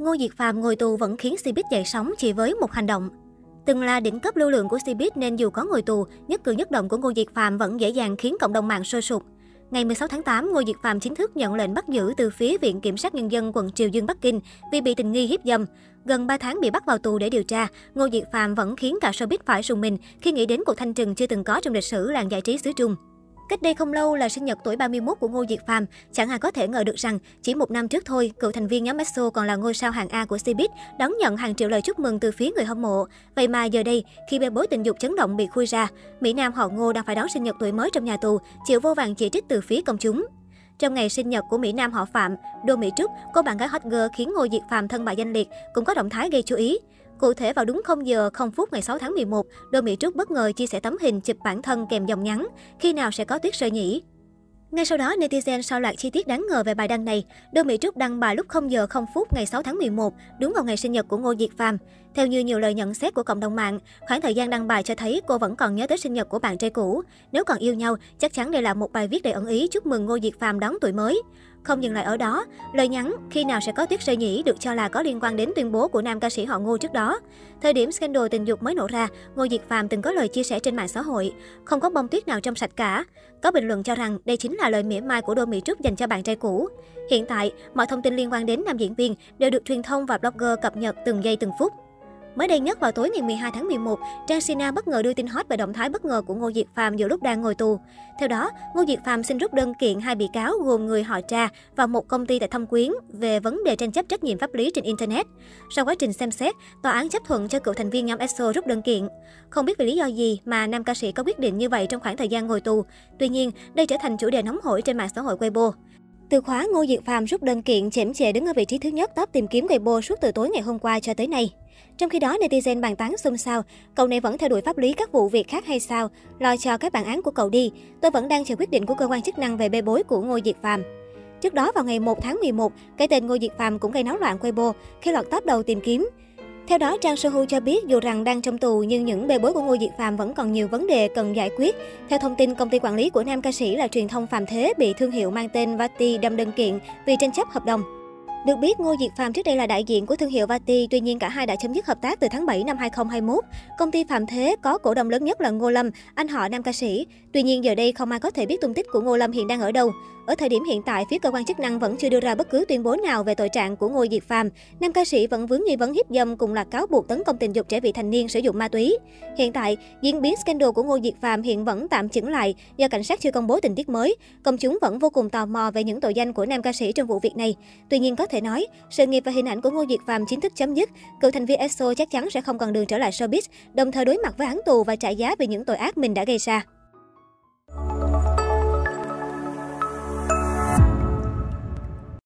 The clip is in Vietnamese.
Ngô Diệt Phàm ngồi tù vẫn khiến Cbiz dậy sóng chỉ với một hành động. Từng là đỉnh cấp lưu lượng của Cbiz nên dù có ngồi tù, nhất cử nhất động của Ngô Diệt Phàm vẫn dễ dàng khiến cộng đồng mạng sôi sục. Ngày 16 tháng 8, Ngô Diệt Phàm chính thức nhận lệnh bắt giữ từ phía Viện Kiểm sát Nhân dân quận Triều Dương Bắc Kinh vì bị tình nghi hiếp dâm. Gần 3 tháng bị bắt vào tù để điều tra, Ngô Diệt Phàm vẫn khiến cả showbiz phải rùng mình khi nghĩ đến cuộc thanh trừng chưa từng có trong lịch sử làng giải trí xứ Trung. Cách đây không lâu là sinh nhật tuổi 31 của Ngô Diệt Phàm, chẳng ai có thể ngờ được rằng chỉ một năm trước thôi, cựu thành viên nhóm EXO còn là ngôi sao hạng A của Cbiz đón nhận hàng triệu lời chúc mừng từ phía người hâm mộ. Vậy mà giờ đây, khi bê bối tình dục chấn động bị khui ra, Mỹ Nam họ Ngô đang phải đón sinh nhật tuổi mới trong nhà tù, chịu vô vàng chỉ trích từ phía công chúng. Trong ngày sinh nhật của Mỹ Nam họ Phạm, Đô Mỹ Trúc, cô bạn gái hot girl khiến Ngô Diệt Phàm thân bại danh liệt, cũng có động thái gây chú ý. Cụ thể vào đúng 0 giờ 0 phút ngày 6 tháng 11, Đô Mỹ Trúc bất ngờ chia sẻ tấm hình chụp bản thân kèm dòng nhắn. Khi nào sẽ có tuyết rơi nhỉ? Ngay sau đó, netizen sau loạt chi tiết đáng ngờ về bài đăng này. Đô Mỹ Trúc đăng bài lúc 0 giờ 0 phút ngày 6 tháng 11, đúng vào ngày sinh nhật của Ngô Diệt Phàm. Theo như nhiều lời nhận xét của cộng đồng mạng, khoảng thời gian đăng bài cho thấy cô vẫn còn nhớ tới sinh nhật của bạn trai cũ. Nếu còn yêu nhau, chắc chắn đây là một bài viết đầy ẩn ý chúc mừng Ngô Diệt Phàm đón tuổi mới. Không dừng lại ở đó, lời nhắn khi nào sẽ có tuyết rơi nhỉ được cho là có liên quan đến tuyên bố của nam ca sĩ họ Ngô trước đó. Thời điểm scandal tình dục mới nổ ra, Ngô Diệt Phàm từng có lời chia sẻ trên mạng xã hội, không có bông tuyết nào trong sạch cả. Có bình luận cho rằng đây chính là lời mỉa mai của Đô Mỹ Trúc dành cho bạn trai cũ. Hiện tại, mọi thông tin liên quan đến nam diễn viên đều được truyền thông và blogger cập nhật từng giây từng phút. Mới đây nhất vào tối ngày 12 tháng 11, Trang Sina bất ngờ đưa tin hot về động thái bất ngờ của Ngô Diệt Phàm giữa lúc đang ngồi tù. Theo đó, Ngô Diệt Phàm xin rút đơn kiện hai bị cáo gồm người họ Tra và một công ty tại Thâm Quyến về vấn đề tranh chấp trách nhiệm pháp lý trên internet. Sau quá trình xem xét, tòa án chấp thuận cho cựu thành viên nhóm EXO rút đơn kiện. Không biết vì lý do gì mà nam ca sĩ có quyết định như vậy trong khoảng thời gian ngồi tù. Tuy nhiên, đây trở thành chủ đề nóng hổi trên mạng xã hội Weibo. Từ khóa Ngô Diệt Phàm rút đơn kiện chễm chệ đứng ở vị trí thứ nhất top tìm kiếm Weibo suốt từ tối ngày hôm qua cho tới nay. Trong khi đó, netizen bàn tán xôn xao, cậu này vẫn theo đuổi pháp lý các vụ việc khác hay sao? Lo cho các bản án của cậu đi. Tôi vẫn đang chờ quyết định của cơ quan chức năng về bê bối của Ngô Diệt Phàm. Trước đó vào ngày 1 tháng 11, cái tên Ngô Diệt Phàm cũng gây náo loạn Weibo khi lọt top đầu tìm kiếm. Theo đó, Trang Sohu cho biết dù rằng đang trong tù nhưng những bê bối của Ngô Diệt Phàm vẫn còn nhiều vấn đề cần giải quyết. Theo thông tin, công ty quản lý của nam ca sĩ là truyền thông Phạm Thế bị thương hiệu mang tên Vati đâm đơn kiện vì tranh chấp hợp đồng. Được biết, Ngô Diệt Phàm trước đây là đại diện của thương hiệu Vati, tuy nhiên cả hai đã chấm dứt hợp tác từ tháng 7 năm 2021. Công ty Phạm Thế có cổ đông lớn nhất là Ngô Lâm, anh họ nam ca sĩ. Tuy nhiên giờ đây không ai có thể biết tung tích của Ngô Lâm hiện đang ở đâu. Ở thời điểm hiện tại, phía cơ quan chức năng vẫn chưa đưa ra bất cứ tuyên bố nào về tội trạng của Ngô Diệt Phàm. Nam ca sĩ vẫn vướng nghi vấn hiếp dâm cùng là cáo buộc tấn công tình dục trẻ vị thành niên sử dụng ma túy. Hiện tại, diễn biến scandal của Ngô Diệt Phàm hiện vẫn tạm chững lại do cảnh sát chưa công bố tình tiết mới. Công chúng vẫn vô cùng tò mò về những tội danh của nam ca sĩ trong vụ việc này. Tuy nhiên có thể nói, sự nghiệp và hình ảnh của Ngô Diệt Phàm chính thức chấm dứt. Cựu thành viên EXO chắc chắn sẽ không còn đường trở lại showbiz, đồng thời đối mặt với án tù và trả giá vì những tội ác mình đã gây ra.